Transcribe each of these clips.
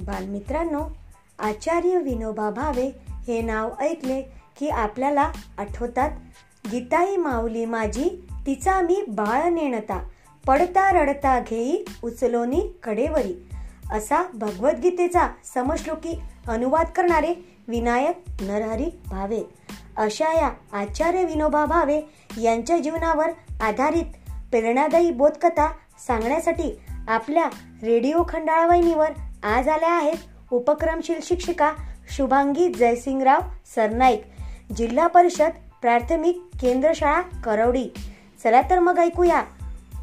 बालमित्रांनो आचार्य विनोबा भावे हे नाव ऐकले की आपल्याला आठवतात गीताई माऊली माझी तिचा मी बाळ नेणता पडता रडता घेई उचलोनी कडेवरी. असा भगवद्गीतेचा समश्लोकी अनुवाद करणारे विनायक नरहरी भावे. अशा या आचार्य विनोबा भावे यांच्या जीवनावर आधारित प्रेरणादायी बोधकथा सांगण्यासाठी आपल्या रेडिओ खंडाळवाहिनीवर आज आल्या आहेत उपक्रमशील शिक्षिका शुभांगी जयसिंगराव सरनाईक जिल्हा परिषद प्राथमिक केंद्रशाळा करवडी. चला तर मग ऐकूया.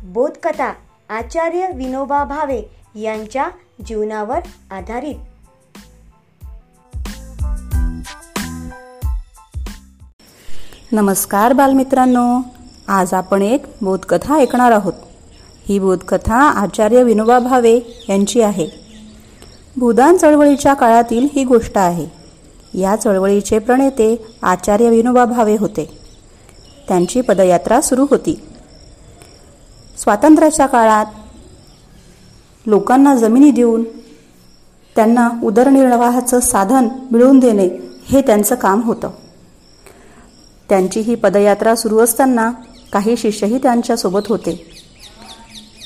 बोधकथा आचार्य विनोबा भावे यांच्या जीवनावर आधारित. नमस्कार बालमित्रांनो. आज आपण एक बोधकथा ऐकणार आहोत. ही बोधकथा आचार्य विनोबा भावे यांची आहे. भूदान चळवळीच्या काळातील ही गोष्ट आहे. या चळवळीचे प्रणेते आचार्य विनोबा भावे होते. त्यांची पदयात्रा सुरू होती. स्वातंत्र्याच्या काळात लोकांना जमिनी देऊन त्यांना उदरनिर्वाहाचं साधन मिळवून देणे हे त्यांचं काम होतं. त्यांची ही पदयात्रा सुरू असताना काही शिष्यही त्यांच्यासोबत होते.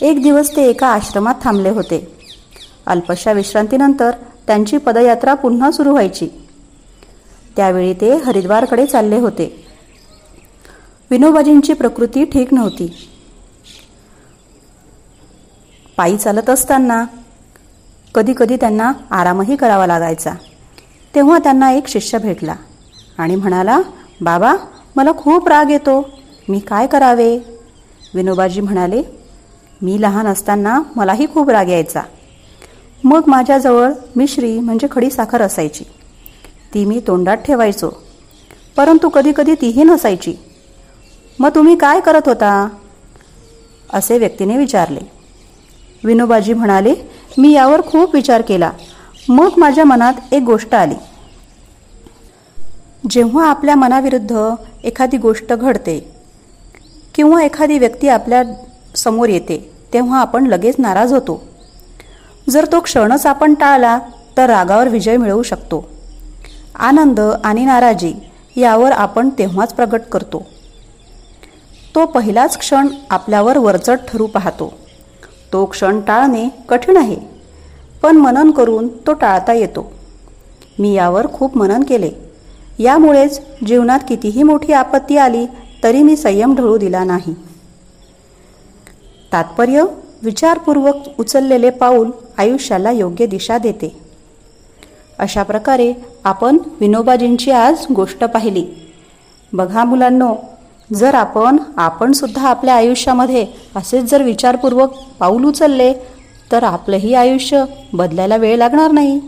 एक दिवस ते एका आश्रमात थांबले होते. अल्पशा विश्रांतीनंतर त्यांची पदयात्रा पुन्हा सुरू व्हायची. त्यावेळी ते हरिद्वारकडे चालले होते. विनोबाजींची प्रकृती ठीक नव्हती. पायी चालत असताना कधी कधी त्यांना आरामही करावा लागायचा. तेव्हा त्यांना एक शिष्य भेटला आणि म्हणाला बाबा मला खूप राग येतो. मी काय करावे? विनोबाजी म्हणाले मी लहान असताना मलाही खूप राग यायचा. मग माझ्याजवळ मिश्री म्हणजे खडी साखर असायची. ती मी तोंडात ठेवायचो. परंतु कधीकधी तीही नसायची. मग तुम्ही काय करत होता? असे व्यक्तीने विचारले. विनोबाजी म्हणाले मी यावर खूप विचार केला. मग माझ्या मनात एक गोष्ट आली. जेव्हा आपल्या मनाविरुद्ध एखादी गोष्ट घडते किंवा एखादी व्यक्ती आपल्यासमोर येते तेव्हा आपण लगेच नाराज होतो. जर तो क्षणच आपण टाळला तर रागावर विजय मिळवू शकतो. आनंद आणि नाराजी यावर आपण तेव्हाच प्रगट करतो. तो पहिलाच क्षण आपल्यावर वरचढ ठरू पाहतो. तो क्षण टाळणे कठीण आहे पण मनन करून तो टाळता येतो. मी यावर खूप मनन केले. यामुळेच जीवनात कितीही मोठी आपत्ती आली तरी मी संयम ढळू दिला नाही. तात्पर्य विचारपूर्वक उचललेले पाऊल आयुष्याला योग्य दिशा देते. अशा प्रकारे आपण विनोबाजींची आज गोष्ट पाहिली. बघा मुलांनो जर आपण आपण सुद्धा आपल्या आयुष्यामध्ये असेच जर विचारपूर्वक पाऊल उचलले तर आपलंही आयुष्य बदलायला वेळ लागणार नाही.